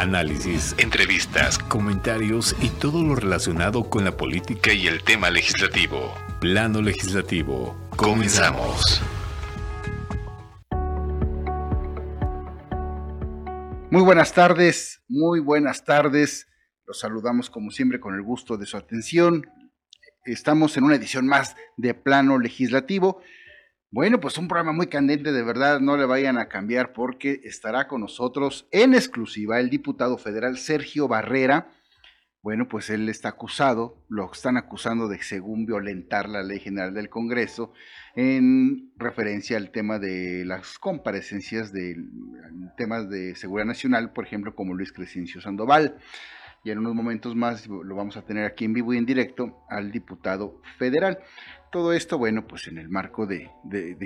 Análisis, entrevistas, comentarios y todo lo relacionado con la política y el tema legislativo. Plano legislativo. Comenzamos. Muy buenas tardes, muy buenas tardes. Los saludamos como siempre con el gusto de su atención. Estamos en una edición más de Plano Legislativo. Bueno, pues un programa muy candente, de verdad, no le vayan a cambiar porque estará con nosotros en exclusiva el diputado federal Sergio Barrera. Bueno, pues él está acusado, lo están acusando de, según violentar la ley general del Congreso, en referencia al tema de las comparecencias de temas de seguridad nacional, por ejemplo, como Luis Crescencio Sandoval. Y en unos momentos más lo vamos a tener aquí en vivo y en directo al diputado federal. Todo esto, bueno, pues en el marco de,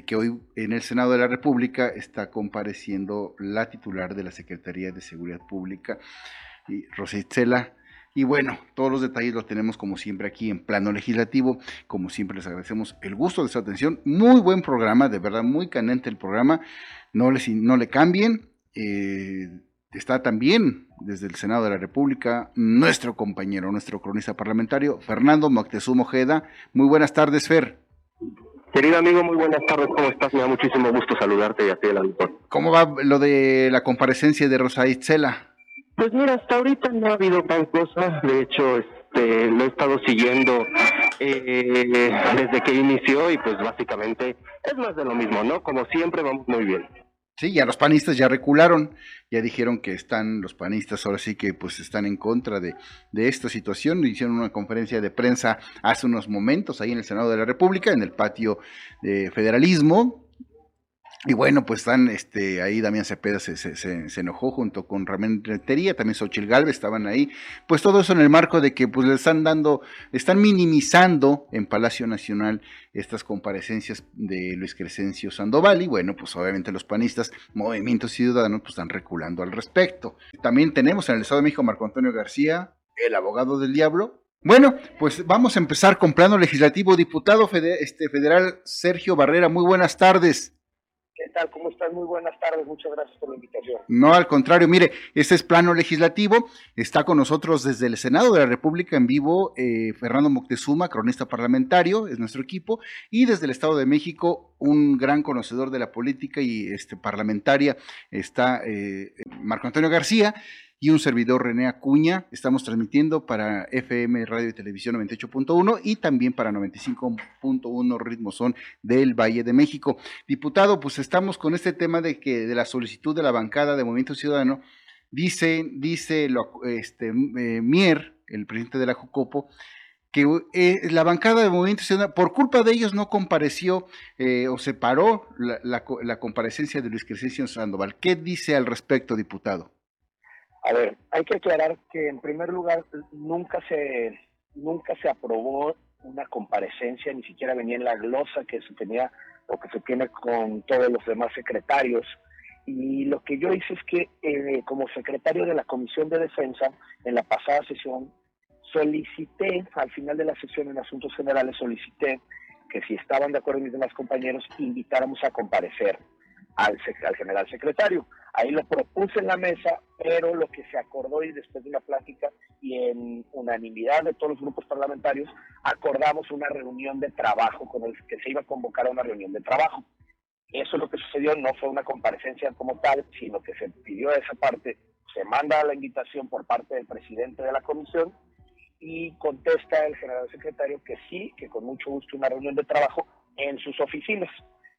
que hoy en el Senado de la República está compareciendo la titular de la Secretaría de Seguridad Pública, y Rositela. Y bueno, todos los detalles los tenemos como siempre aquí en plano legislativo. Como siempre les agradecemos el gusto de su atención. Muy buen programa, de verdad, muy candente el programa. No, les, no le cambien. Eh, está también desde el Senado de la República nuestro compañero, nuestro cronista parlamentario, Fernando Moctezuma Ojeda. Muy buenas tardes, Fer. Querido amigo, muy buenas tardes, ¿cómo estás? Me da muchísimo gusto saludarte y a ti, el auditor. ¿Cómo va lo de la comparecencia de Rosa Itzela? Pues mira, hasta ahorita no ha habido gran cosa, de hecho, este, lo he estado siguiendo eh, desde que inició y pues básicamente es más de lo mismo, ¿no? Como siempre vamos muy bien. Sí, ya los panistas ya recularon, ya dijeron que están los panistas ahora sí que pues están en contra de, de, esta situación. Hicieron una conferencia de prensa hace unos momentos ahí en el Senado de la República, en el patio de federalismo, y bueno, pues están, este, ahí Damián Cepeda se, se, se, enojó junto con Ramén Rentería, también Xochil Galvez estaban ahí, pues todo eso en el marco de que pues le están dando, están minimizando en Palacio Nacional estas comparecencias de Luis Crescencio Sandoval y bueno, pues obviamente los panistas, Movimiento Ciudadano, pues están reculando al respecto. También tenemos en el Estado de México Marco Antonio García, el abogado del diablo, bueno, pues vamos a empezar con plano legislativo. Diputado este, federal Sergio Barrera, muy buenas tardes. ¿Qué tal? ¿Cómo estás? Muy buenas tardes. Muchas gracias por la invitación. No, al contrario, mire, este es plano legislativo. Está con nosotros desde el Senado de la República en vivo eh, Fernando Moctezuma, cronista parlamentario, es nuestro equipo, y desde el Estado de México, un gran conocedor de la política y este, parlamentaria, está eh, Marco Antonio García y un servidor René Acuña. Estamos transmitiendo para FM Radio y Televisión 98.1 y también para 95.1 Ritmo Son del Valle de México. Diputado, pues estamos con este tema de que de la solicitud de la bancada de Movimiento Ciudadano dice dice este eh, Mier, el presidente de la Jucopo, que eh, la bancada de Movimiento Ciudadano, por culpa de ellos, no compareció eh, o se paró la, la comparecencia de Luis Crescencio Sandoval. ¿Qué dice al respecto, diputado? A ver, hay que aclarar que en primer lugar nunca se nunca se aprobó una comparecencia, ni siquiera venía en la glosa que se tenía o que se tiene con todos los demás secretarios. Y lo que yo hice es que eh, como secretario de la Comisión de Defensa, en la pasada sesión, solicité, al final de la sesión en Asuntos Generales, solicité que si estaban de acuerdo mis demás compañeros, invitáramos a comparecer al, al general secretario. Ahí lo propuse en la mesa, pero lo que se acordó y después de una plática y en unanimidad de todos los grupos parlamentarios, acordamos una reunión de trabajo con el que se iba a convocar a una reunión de trabajo. Eso es lo que sucedió, no fue una comparecencia como tal, sino que se pidió esa parte, se manda la invitación por parte del presidente de la comisión y contesta el general secretario que sí, que con mucho gusto una reunión de trabajo en sus oficinas.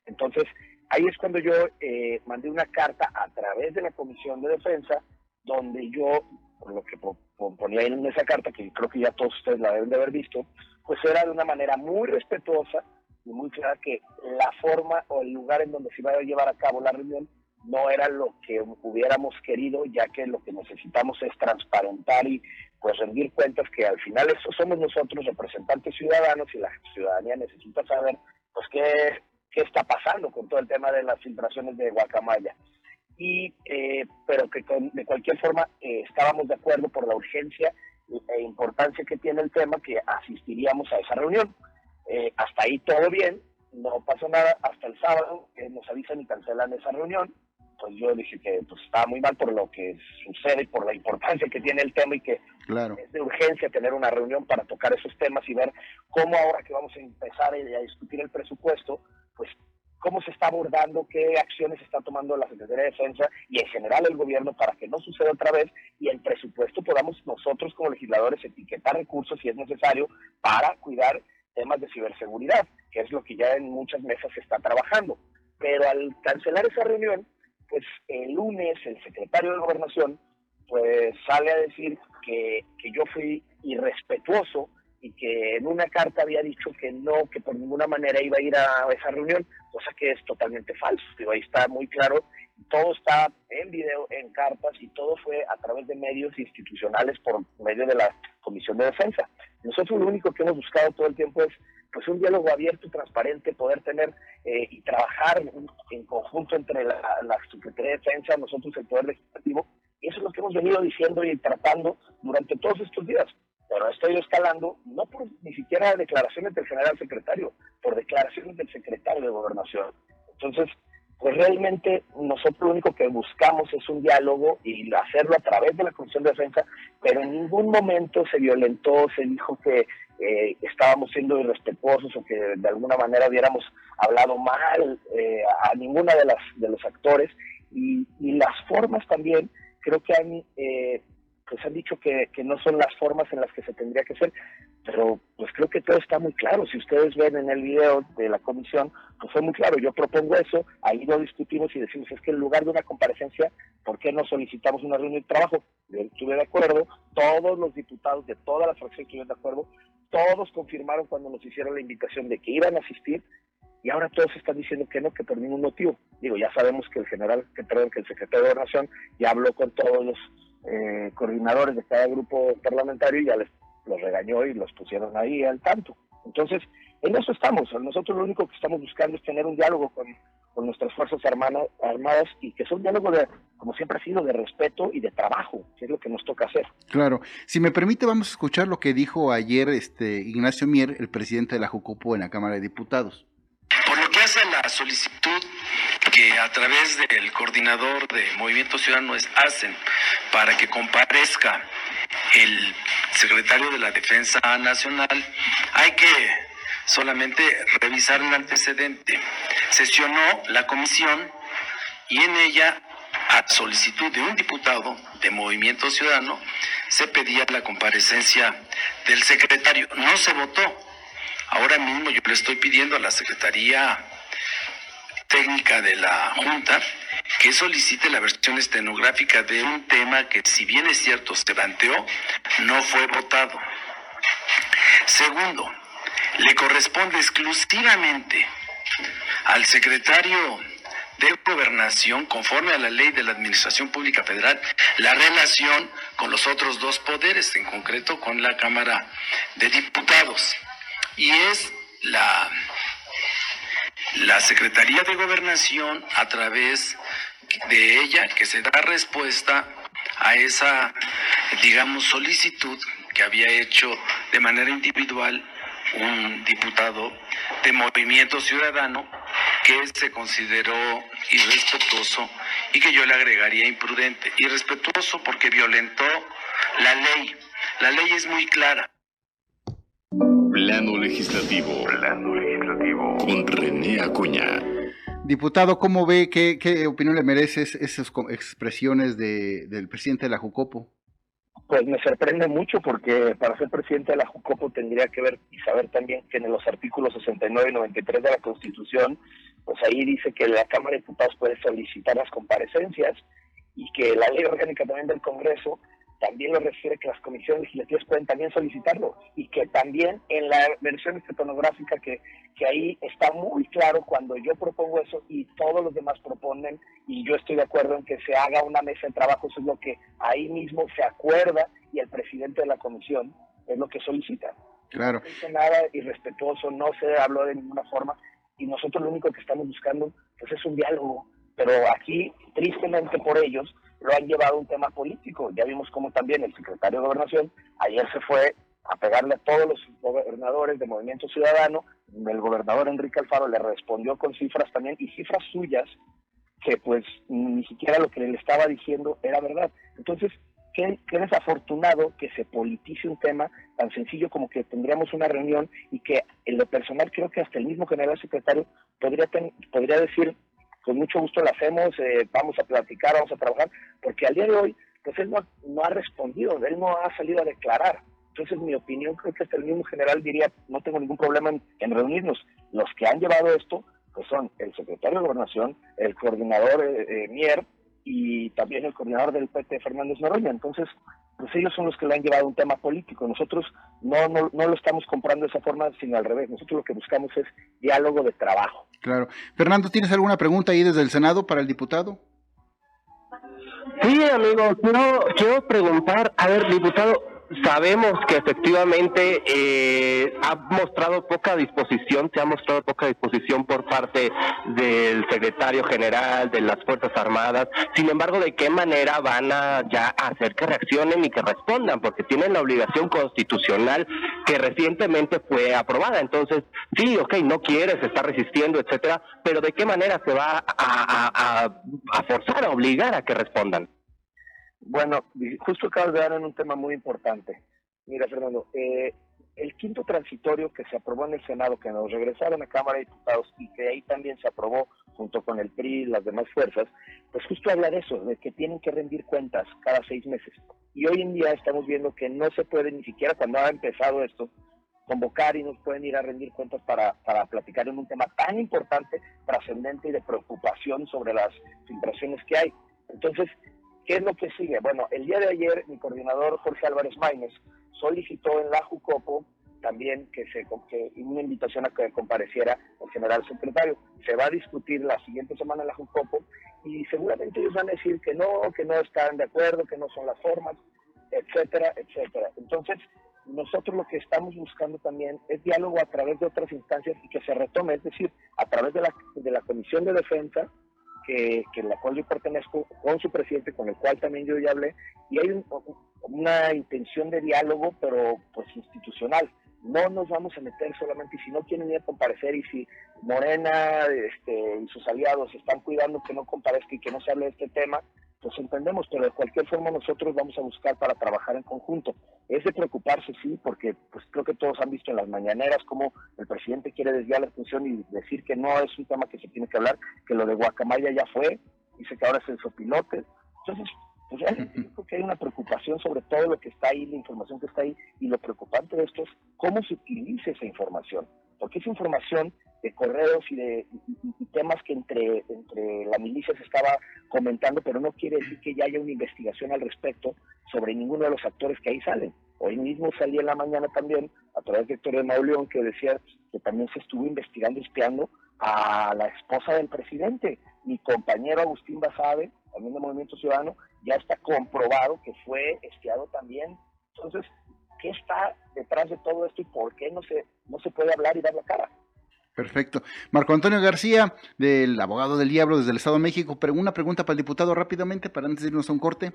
Entonces, Ahí es cuando yo eh, mandé una carta a través de la Comisión de Defensa, donde yo, por lo que ponía en esa carta, que creo que ya todos ustedes la deben de haber visto, pues era de una manera muy respetuosa y muy clara que la forma o el lugar en donde se iba a llevar a cabo la reunión no era lo que hubiéramos querido, ya que lo que necesitamos es transparentar y pues rendir cuentas que al final eso somos nosotros representantes ciudadanos y la ciudadanía necesita saber pues qué qué está pasando con todo el tema de las filtraciones de Guacamaya. Y, eh, pero que de cualquier forma eh, estábamos de acuerdo por la urgencia e importancia que tiene el tema que asistiríamos a esa reunión. Eh, hasta ahí todo bien, no pasó nada, hasta el sábado nos avisan y cancelan esa reunión pues yo dije que pues, estaba muy mal por lo que sucede, por la importancia que tiene el tema y que es de urgencia tener una reunión para tocar esos temas y ver cómo ahora que vamos a empezar a discutir el presupuesto, pues cómo se está abordando, qué acciones está tomando la Secretaría de Defensa y en general el gobierno para que no suceda otra vez y el presupuesto podamos nosotros como legisladores etiquetar recursos si es necesario para cuidar temas de ciberseguridad, que es lo que ya en muchas mesas se está trabajando. Pero al cancelar esa reunión, pues el lunes el secretario de Gobernación pues sale a decir que, que yo fui irrespetuoso y que en una carta había dicho que no, que por ninguna manera iba a ir a esa reunión, cosa que es totalmente falso. Digo, ahí está muy claro, todo está en video, en cartas y todo fue a través de medios institucionales por medio de la Comisión de Defensa. Nosotros lo único que hemos buscado todo el tiempo es pues un diálogo abierto transparente, poder tener eh, y trabajar en, conjunto entre la, la Secretaría de Defensa, nosotros el Poder Legislativo, y eso es lo que hemos venido diciendo y tratando durante todos estos días pero esto ido escalando no por ni siquiera declaraciones del general secretario, por declaraciones del secretario de gobernación. Entonces, pues realmente nosotros lo único que buscamos es un diálogo y hacerlo a través de la Comisión de Defensa, pero en ningún momento se violentó, se dijo que eh, estábamos siendo irrespetuosos o que de alguna manera hubiéramos hablado mal eh, a ninguna de las de los actores y, y las formas también creo que han eh, pues han dicho que, no son las formas en las que se tendría que hacer, pero pues creo que todo está muy claro. Si ustedes ven en el video de la comisión, pues fue muy claro. Yo propongo eso, ahí lo discutimos y decimos, es que en lugar de una comparecencia, ¿por qué no solicitamos una reunión de trabajo? Yo estuve de acuerdo, todos los diputados de todas las fracciones estuvieron de acuerdo, todos confirmaron cuando nos hicieron la invitación de que iban a asistir, y ahora todos están diciendo que no, que por ningún motivo. Digo, ya sabemos que el general, que perdón, que el secretario de Gobernación ya habló con todos los eh, coordinadores de cada grupo parlamentario y ya les los regañó y los pusieron ahí al tanto. Entonces, en eso estamos. Nosotros lo único que estamos buscando es tener un diálogo con, con nuestras Fuerzas armadas, armadas y que sea un diálogo, de, como siempre ha sido, de respeto y de trabajo, que es lo que nos toca hacer. Claro. Si me permite, vamos a escuchar lo que dijo ayer este Ignacio Mier, el presidente de la Jucopo en la Cámara de Diputados. Por lo que hace la solicitud que a través del coordinador de Movimiento Ciudadano hacen para que comparezca el secretario de la Defensa Nacional, hay que solamente revisar el antecedente. Sesionó la comisión y en ella, a solicitud de un diputado de Movimiento Ciudadano, se pedía la comparecencia del secretario. No se votó. Ahora mismo yo le estoy pidiendo a la Secretaría Técnica de la Junta que solicite la versión estenográfica de un tema que, si bien es cierto, se planteó, no fue votado. Segundo, le corresponde exclusivamente al secretario de Gobernación, conforme a la ley de la Administración Pública Federal, la relación con los otros dos poderes, en concreto con la Cámara de Diputados. Y es la, la Secretaría de Gobernación, a través de ella, que se da respuesta a esa, digamos, solicitud que había hecho de manera individual un diputado de Movimiento Ciudadano que se consideró irrespetuoso y que yo le agregaría imprudente. Irrespetuoso porque violentó la ley. La ley es muy clara. Plano legislativo. Plano legislativo. Con René Acuña. Diputado, ¿cómo ve, qué, qué opinión le mereces esas expresiones de, del presidente de la Jucopo? Pues me sorprende mucho porque para ser presidente de la Jucopo tendría que ver y saber también que en los artículos 69 y 93 de la Constitución, pues ahí dice que la Cámara de Diputados puede solicitar las comparecencias y que la ley orgánica también del Congreso también lo refiere que las comisiones legislativas pueden también solicitarlo y que también en la versión estetonográfica que, que ahí está muy claro cuando yo propongo eso y todos los demás proponen y yo estoy de acuerdo en que se haga una mesa de trabajo, eso es lo que ahí mismo se acuerda y el presidente de la comisión es lo que solicita. Claro. No dice nada irrespetuoso, no se habló de ninguna forma y nosotros lo único que estamos buscando pues es un diálogo, pero aquí tristemente por ellos lo han llevado a un tema político. Ya vimos cómo también el secretario de Gobernación ayer se fue a pegarle a todos los gobernadores de Movimiento Ciudadano. El gobernador Enrique Alfaro le respondió con cifras también y cifras suyas que pues ni siquiera lo que le estaba diciendo era verdad. Entonces, qué, desafortunado que se politice un tema tan sencillo como que tendríamos una reunión y que en lo personal creo que hasta el mismo general secretario podría, podría decir, con mucho gusto lo hacemos, eh, vamos a platicar, vamos a trabajar, porque al día de hoy, pues él no, ha respondido, él no ha salido a declarar. Entonces, mi opinión, creo que hasta el mismo general diría, no tengo ningún problema en, reunirnos. Los que han llevado esto, pues son el secretario de Gobernación, el coordinador eh, eh, Mier y también el coordinador del PT, Fernández Noroña. Entonces, pues ellos son los que le han llevado un tema político. Nosotros no, no, no lo estamos comprando de esa forma, sino al revés. Nosotros lo que buscamos es diálogo de trabajo. Claro. Fernando, ¿tienes alguna pregunta ahí desde el Senado para el diputado? Sí, amigo, quiero, quiero preguntar, a ver, diputado, sabemos que efectivamente eh, ha mostrado poca disposición, se ha mostrado poca disposición por parte del secretario general de las Fuerzas Armadas. Sin embargo, ¿de qué manera van a ya hacer que reaccionen y que respondan? Porque tienen la obligación constitucional que recientemente fue aprobada. Entonces, sí, ok, no quieres, está resistiendo, etcétera, pero ¿de qué manera se va a, a forzar, a obligar a que respondan? Bueno, justo acabas de dar en un tema muy importante. Mira, Fernando, eh, el quinto transitorio que se aprobó en el Senado, que nos regresaron a Cámara de Diputados y que ahí también se aprobó junto con el PRI y las demás fuerzas, pues justo habla de eso, de que tienen que rendir cuentas cada seis meses. Y hoy en día estamos viendo que no se puede, ni siquiera cuando ha empezado esto, convocar y nos pueden ir a rendir cuentas para, para platicar en un tema tan importante, trascendente y de preocupación sobre las filtraciones que hay. Entonces, ¿Qué es lo que sigue? Bueno, el día de ayer mi coordinador Jorge Álvarez Maínez solicitó en la JUCOPO también que se que una invitación a que compareciera el general secretario. Se va a discutir la siguiente semana en la JUCOPO y seguramente ellos van a decir que no, que no están de acuerdo, que no son las formas, etcétera, etcétera. Entonces, nosotros lo que estamos buscando también es diálogo a través de otras instancias y que se retome, es decir, a través de la, de la Comisión de Defensa, que, que la cual yo pertenezco, con su presidente, con el cual también yo ya hablé, y hay una intención de diálogo, pero pues institucional. No nos vamos a meter solamente, y si no quieren ir a comparecer, y si Morena este, y sus aliados están cuidando que no comparezca y que no se hable de este tema, pues entendemos, pero de cualquier forma nosotros vamos a buscar para trabajar en conjunto. Es de preocuparse, sí, porque pues creo que todos han visto en las mañaneras cómo el presidente quiere desviar la atención y decir que no es un tema que se tiene que hablar, que lo de Guacamaya ya fue, dice que ahora es el sopilote. Entonces, pues creo que hay una preocupación sobre todo lo que está ahí, la información que está ahí, y lo preocupante de esto es cómo se utiliza esa información, porque esa información de correos y de temas que entre, entre la milicia se estaba comentando, pero no quiere decir que ya haya una investigación al respecto sobre ninguno de los actores que ahí salen. Hoy mismo salí en la mañana también, a través de Héctor de Mauleón, que decía que también se estuvo investigando, espiando a la esposa del presidente. Mi compañero Agustín Basabe, también de Movimiento Ciudadano, ya está comprobado que fue espiado también. Entonces, ¿qué está detrás de todo esto y por qué no se, no se puede hablar y dar la cara? Perfecto. Marco Antonio García, del abogado del diablo desde el Estado de México, pero una pregunta para el diputado rápidamente, para antes de irnos a un corte.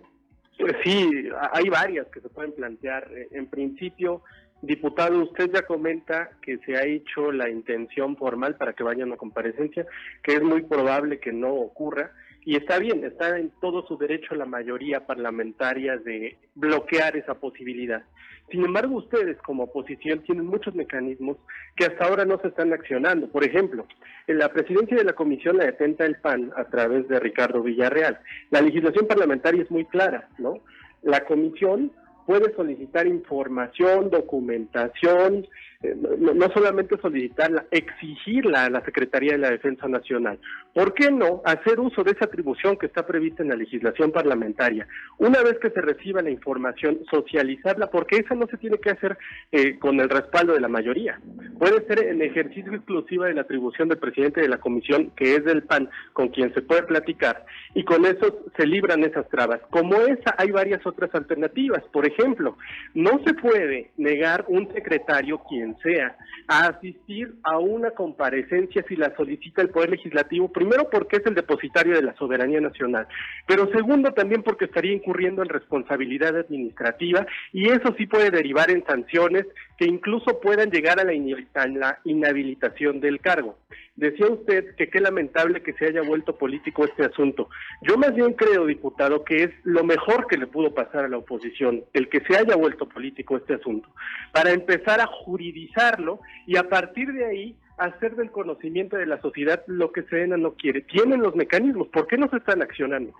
Sí, hay varias que se pueden plantear. En principio, diputado, usted ya comenta que se ha hecho la intención formal para que vayan a comparecencia, que es muy probable que no ocurra. Y está bien, está en todo su derecho la mayoría parlamentaria de bloquear esa posibilidad. Sin embargo, ustedes como oposición tienen muchos mecanismos que hasta ahora no se están accionando. Por ejemplo, en la presidencia de la comisión la detenta el PAN a través de Ricardo Villarreal. La legislación parlamentaria es muy clara, ¿no? La comisión puede solicitar información, documentación, eh, no, solamente solicitarla, exigirla a la Secretaría de la Defensa Nacional. ¿Por qué no hacer uso de esa atribución que está prevista en la legislación parlamentaria? Una vez que se reciba la información, socializarla, porque esa no se tiene que hacer eh, con el respaldo de la mayoría. Puede ser en ejercicio exclusivo de la atribución del presidente de la comisión, que es del PAN, con quien se puede platicar, y con eso se libran esas trabas. Como esa, hay varias otras alternativas. Por ejemplo, no se puede negar un secretario quien sea, a asistir a una comparecencia si la solicita el Poder Legislativo, primero porque es el depositario de la soberanía nacional, pero segundo también porque estaría incurriendo en responsabilidad administrativa y eso sí puede derivar en sanciones que incluso puedan llegar a la, inhabilitación del cargo. Decía usted que qué lamentable que se haya vuelto político este asunto. Yo más bien creo, diputado, que es lo mejor que le pudo pasar a la oposición, el que se haya vuelto político este asunto, para empezar a juridizarlo y a partir de ahí hacer del conocimiento de la sociedad lo que Sedena no quiere. Tienen los mecanismos, ¿por qué no se están accionando?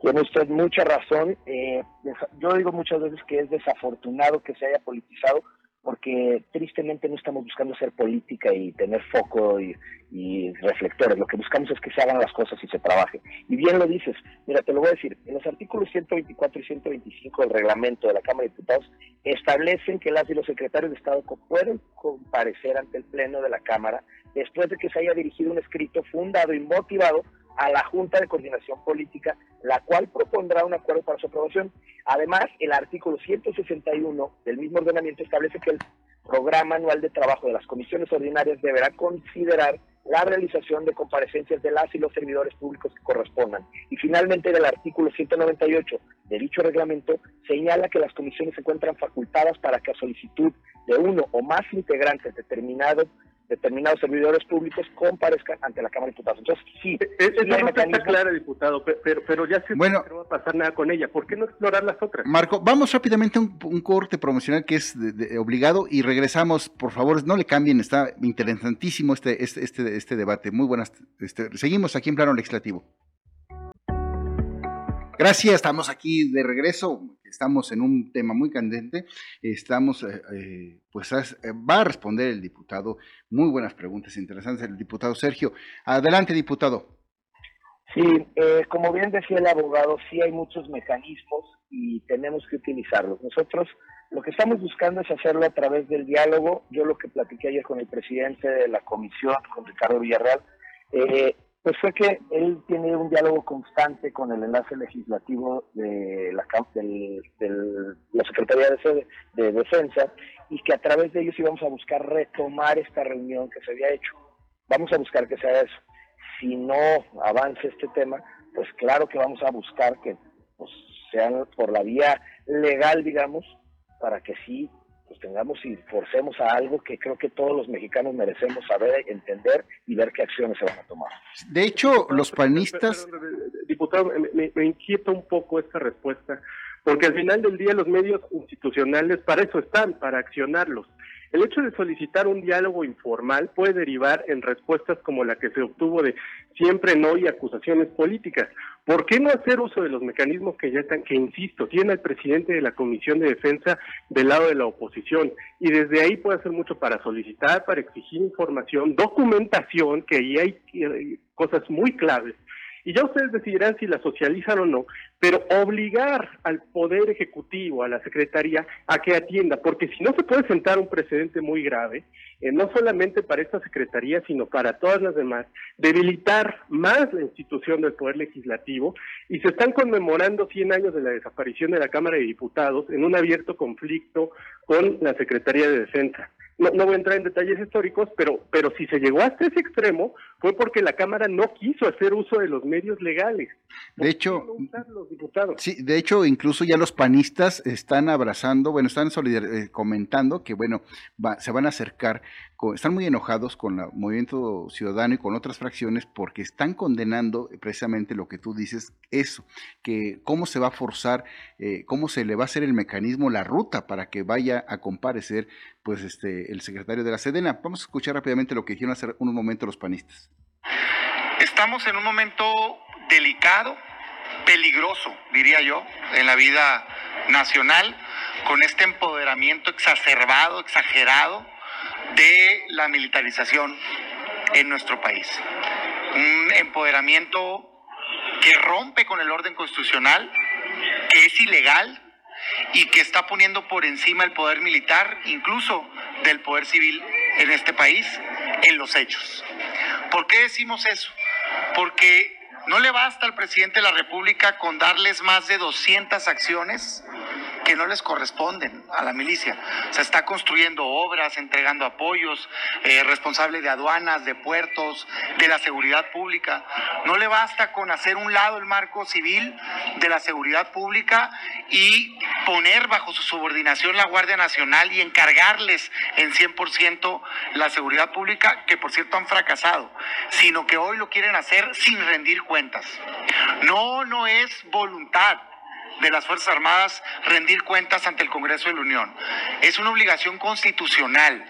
Tiene usted mucha razón. Eh, yo digo muchas veces que es desafortunado que se haya politizado porque tristemente no estamos buscando hacer política y tener foco y, reflectores. Lo que buscamos es que se hagan las cosas y se trabaje. Y bien lo dices. Mira, te lo voy a decir. En los artículos 124 y 125 del reglamento de la Cámara de Diputados establecen que las y los secretarios de Estado pueden comparecer ante el Pleno de la Cámara después de que se haya dirigido un escrito fundado y motivado a la Junta de Coordinación Política, la cual propondrá un acuerdo para su aprobación. Además, el artículo 161 del mismo ordenamiento establece que el programa anual de trabajo de las comisiones ordinarias deberá considerar la realización de comparecencias de las y los servidores públicos que correspondan. Y finalmente, del artículo 198 de dicho reglamento, señala que las comisiones se encuentran facultadas para que a solicitud de uno o más integrantes determinados determinados servidores públicos comparezcan ante la Cámara de Diputados. Entonces, sí, es, está clara, diputado, pero, pero ya se bueno, no va a pasar nada con ella. ¿Por qué no explorar las otras? Marco, vamos rápidamente a un, corte promocional que es obligado y regresamos, por favor, no le cambien, está interesantísimo este, este, este, este debate. Muy buenas, este, seguimos aquí en plano legislativo. Gracias, estamos aquí de regreso, estamos en un tema muy candente, estamos, eh, eh, pues eh, va a responder el diputado, muy buenas preguntas interesantes, el diputado Sergio. Adelante, diputado. Sí, como bien decía el abogado, sí hay muchos mecanismos y tenemos que utilizarlos. Nosotros lo que estamos buscando es hacerlo a través del diálogo. Yo lo que platiqué ayer con el presidente de la comisión, con Ricardo Villarreal, eh, pues fue que él tiene un diálogo constante con el enlace legislativo de la, del, la Secretaría de, de, Defensa y que a través de ellos íbamos a buscar retomar esta reunión que se había hecho. Vamos a buscar que sea eso. Si no avance este tema, pues claro que vamos a buscar que pues, sean por la vía legal, digamos, para que sí pues tengamos y forcemos a algo que creo que todos los mexicanos merecemos saber, entender y ver qué acciones se van a tomar. De hecho, los panistas... Diputado, me, me inquieta un poco esta respuesta, porque al final del día los medios institucionales para eso están, para accionarlos. El hecho de solicitar un diálogo informal puede derivar en respuestas como la que se obtuvo de siempre no y acusaciones políticas. ¿Por qué no hacer uso de los mecanismos que ya están, que insisto, tiene el presidente de la Comisión de Defensa del lado de la oposición? Y desde ahí puede hacer mucho para solicitar, para exigir información, documentación, que ahí hay eh, cosas muy claves y ya ustedes decidirán si la socializan o no, pero obligar al Poder Ejecutivo, a la Secretaría, a que atienda, porque si no se puede sentar un precedente muy grave, eh, no solamente para esta Secretaría, sino para todas las demás, debilitar más la institución del Poder Legislativo, y se están conmemorando 100 años de la desaparición de la Cámara de Diputados en un abierto conflicto con la Secretaría de Defensa no, voy a entrar en detalles históricos, pero, pero si se llegó hasta ese extremo fue porque la Cámara no quiso hacer uso de los medios legales. De hecho, sí, de hecho, incluso ya los panistas están abrazando, bueno, están eh, comentando que, bueno, se van a acercar están muy enojados con el movimiento ciudadano y con otras fracciones porque están condenando precisamente lo que tú dices, eso, que cómo se va a forzar, eh, cómo se le va a hacer el mecanismo, la ruta para que vaya a comparecer pues este el secretario de la Sedena. Vamos a escuchar rápidamente lo que dijeron hace un momento los panistas. Estamos en un momento delicado, peligroso, diría yo, en la vida nacional, con este empoderamiento exacerbado, exagerado de la militarización en nuestro país. Un empoderamiento que rompe con el orden constitucional, que es ilegal y que está poniendo por encima el poder militar, incluso del poder civil en este país, en los hechos. ¿Por qué decimos eso? Porque no le basta al presidente de la República con darles más de 200 acciones que no les corresponden a la milicia. Se está construyendo obras, entregando apoyos, eh, responsable de aduanas, de puertos, de la seguridad pública. No le basta con hacer un lado el marco civil de la seguridad pública y poner bajo su subordinación la Guardia Nacional y encargarles en 100% la seguridad pública, que por cierto han fracasado, sino que hoy lo quieren hacer sin rendir cuentas. No, no es voluntad de las Fuerzas Armadas rendir cuentas ante el Congreso de la Unión. Es una obligación constitucional.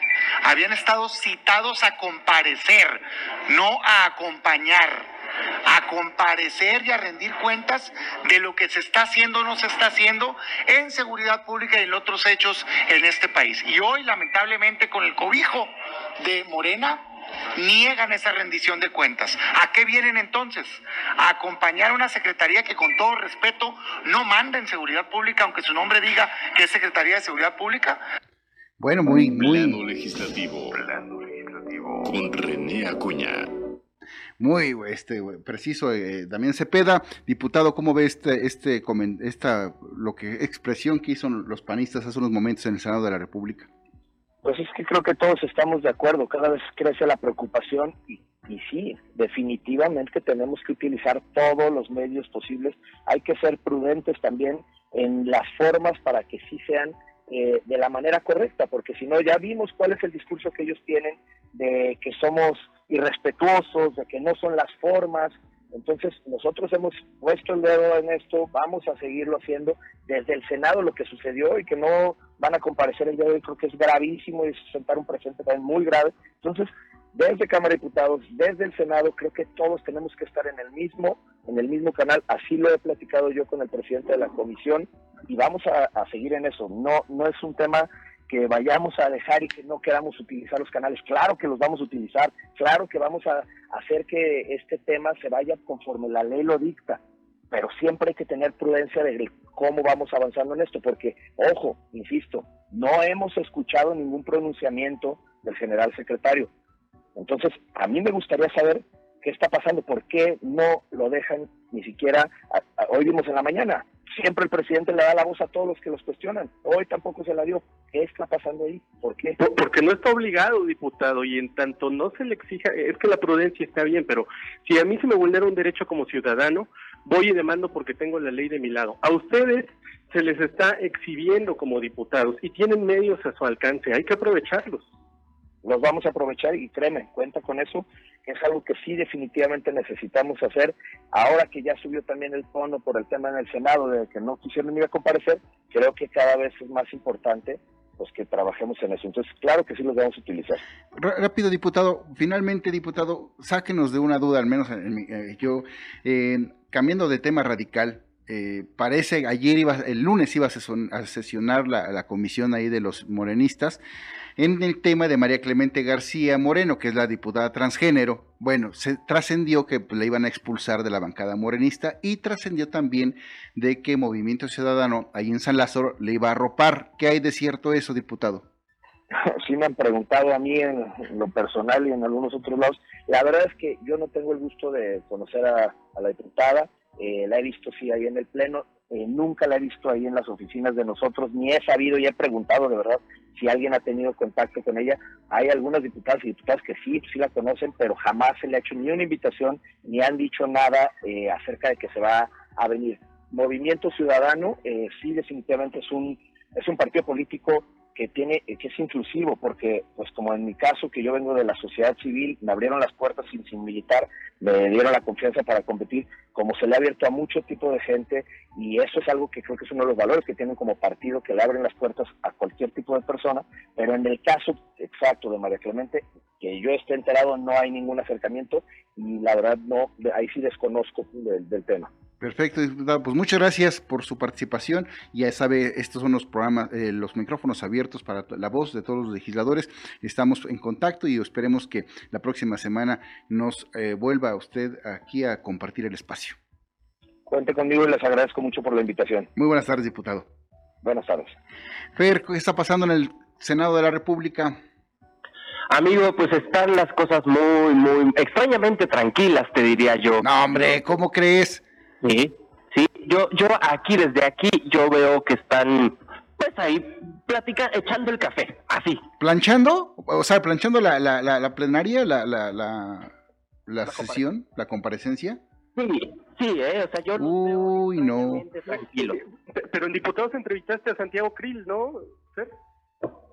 Habían estado citados a comparecer, no a acompañar a comparecer y a rendir cuentas de lo que se está haciendo o no se está haciendo en seguridad pública y en otros hechos en este país. Y hoy, lamentablemente, con el cobijo de Morena, niegan esa rendición de cuentas. ¿A qué vienen entonces? A acompañar a una secretaría que con todo respeto no manda en seguridad pública, aunque su nombre diga que es Secretaría de Seguridad Pública. Bueno, muy, muy. Plano legislativo. Plano legislativo. Con René Acuña. Muy este, preciso, eh, Damián Cepeda, diputado, ¿cómo ve este, este, esta, lo que expresión que hizo los panistas hace unos momentos en el Senado de la República? Pues es que creo que todos estamos de acuerdo, cada vez crece la preocupación y, y sí, definitivamente tenemos que utilizar todos los medios posibles, hay que ser prudentes también en las formas para que sí sean eh, de la manera correcta, porque si no ya vimos cuál es el discurso que ellos tienen de que somos irrespetuosos, de que no son las formas, entonces, nosotros hemos puesto el dedo en esto, vamos a seguirlo haciendo. Desde el Senado lo que sucedió y que no van a comparecer el día de hoy creo que es gravísimo y sentar un presente también muy grave. Entonces, desde Cámara de Diputados, desde el Senado, creo que todos tenemos que estar en el mismo, en el mismo canal. Así lo he platicado yo con el presidente de la comisión y vamos a, a seguir en eso. No, no es un tema que vayamos a dejar y que no queramos utilizar los canales. Claro que los vamos a utilizar, claro que vamos a hacer que este tema se vaya conforme la ley lo dicta, pero siempre hay que tener prudencia de cómo vamos avanzando en esto, porque, ojo, insisto, no hemos escuchado ningún pronunciamiento del general secretario. Entonces, a mí me gustaría saber qué está pasando, por qué no lo dejan ni siquiera, hoy vimos en la mañana, siempre el presidente le da la voz a todos los que los cuestionan. Hoy tampoco se la dio. ¿Qué está pasando ahí? ¿Por qué? Porque no está obligado, diputado, y en tanto no se le exija, es que la prudencia está bien, pero si a mí se me vulnera un derecho como ciudadano, voy y demando porque tengo la ley de mi lado. A ustedes se les está exhibiendo como diputados y tienen medios a su alcance, hay que aprovecharlos. Los vamos a aprovechar y créeme, cuenta con eso es algo que sí definitivamente necesitamos hacer. Ahora que ya subió también el tono por el tema en el Senado de que no quisieron ir a comparecer, creo que cada vez es más importante pues que trabajemos en eso. Entonces, claro que sí los vamos a utilizar. Rápido, diputado. Finalmente, diputado, sáquenos de una duda, al menos eh, yo, cambiando de tema radical, eh, parece, ayer iba, el lunes iba a, sesionar la, la, comisión ahí de los morenistas en el tema de María Clemente García Moreno, que es la diputada transgénero. Bueno, se trascendió que le iban a expulsar de la bancada morenista y trascendió también de que Movimiento Ciudadano ahí en San Lázaro le iba a arropar. ¿Qué hay de cierto eso, diputado? Sí me han preguntado a mí en lo personal y en algunos otros lados. La verdad es que yo no tengo el gusto de conocer a, la diputada. Eh, la he visto sí ahí en el pleno eh, nunca la he visto ahí en las oficinas de nosotros, ni he sabido y he preguntado de verdad si alguien ha tenido contacto con ella. Hay algunas diputadas y diputadas que sí, sí la conocen, pero jamás se le ha hecho ni una invitación, ni han dicho nada eh, acerca de que se va a venir. Movimiento Ciudadano eh, sí definitivamente es un, es un partido político que tiene que es inclusivo porque pues como en mi caso que yo vengo de la sociedad civil me abrieron las puertas sin, sin militar me dieron la confianza para competir como se le ha abierto a mucho tipo de gente y eso es algo que creo que es uno de los valores que tienen como partido que le abren las puertas a cualquier tipo de persona pero en el caso exacto de María Clemente que yo esté enterado no hay ningún acercamiento y la verdad no ahí sí desconozco del tema Perfecto, diputado. Pues muchas gracias por su participación. Ya sabe, estos son los programas, eh, los micrófonos abiertos para la voz de todos los legisladores. Estamos en contacto y esperemos que la próxima semana nos eh, vuelva usted aquí a compartir el espacio. Cuente conmigo y les agradezco mucho por la invitación. Muy buenas tardes, diputado. Buenas tardes. Fer, ¿qué está pasando en el Senado de la República? Amigo, pues están las cosas muy, muy extrañamente tranquilas, te diría yo. No, hombre, ¿cómo crees? Sí, sí, yo, yo aquí, desde aquí, yo veo que están pues ahí platica, echando el café, así. ¿Planchando? O sea, planchando la, la, la, plenaria, la, la, la, sesión, la comparecencia. Sí, sí, eh, o sea, yo... Uy, no. Tranquilo. Pero en diputados entrevistaste a Santiago Krill, ¿no?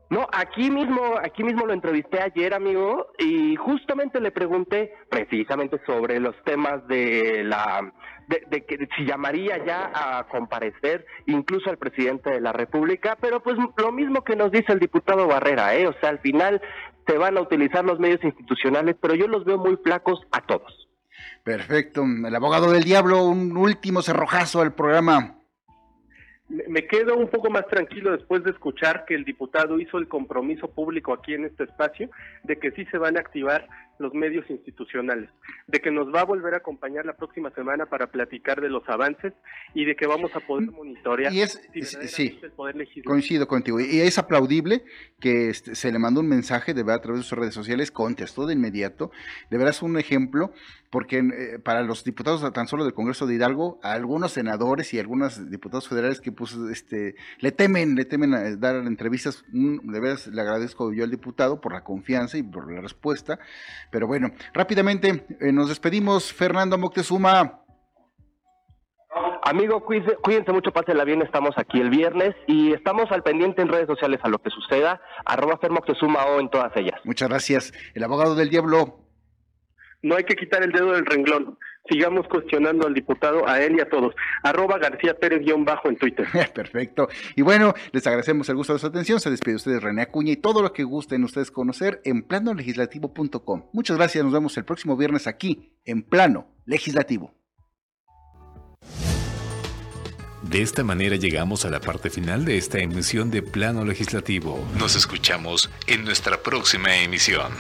No, aquí mismo, aquí mismo lo entrevisté ayer, amigo, y justamente le pregunté precisamente sobre los temas de la, de, que si llamaría ya a comparecer incluso al presidente de la República, pero pues lo mismo que nos dice el diputado Barrera, eh, o sea, al final se van a utilizar los medios institucionales, pero yo los veo muy flacos a todos. Perfecto, el abogado del diablo, un último cerrojazo al programa. Me quedo un poco más tranquilo después de escuchar que el diputado hizo el compromiso público aquí en este espacio de que sí se van a activar los medios institucionales, de que nos va a volver a acompañar la próxima semana para platicar de los avances y de que vamos a poder monitorear y es, sí, el poder legislativo. Coincido contigo. Y es aplaudible que este, se le mandó un mensaje de a través de sus redes sociales, contestó de inmediato. De veras un ejemplo, porque eh, para los diputados tan solo del Congreso de Hidalgo, a algunos senadores y algunos diputados federales que pues este le temen, le temen a dar entrevistas, de veras le agradezco yo al diputado por la confianza y por la respuesta pero bueno, rápidamente eh, nos despedimos. Fernando Moctezuma. Amigo, cuídense, mucho, pásenla bien, estamos aquí el viernes y estamos al pendiente en redes sociales a lo que suceda, arroba Moctezuma o en todas ellas. Muchas gracias. El abogado del diablo. No hay que quitar el dedo del renglón sigamos cuestionando al diputado, a él y a todos. Arroba García Pérez guion bajo en Twitter. Perfecto. Y bueno, les agradecemos el gusto de su atención. Se despide ustedes René Acuña y todo lo que gusten ustedes conocer en planolegislativo.com. Muchas gracias. Nos vemos el próximo viernes aquí en Plano Legislativo. De esta manera llegamos a la parte final de esta emisión de Plano Legislativo. Nos escuchamos en nuestra próxima emisión.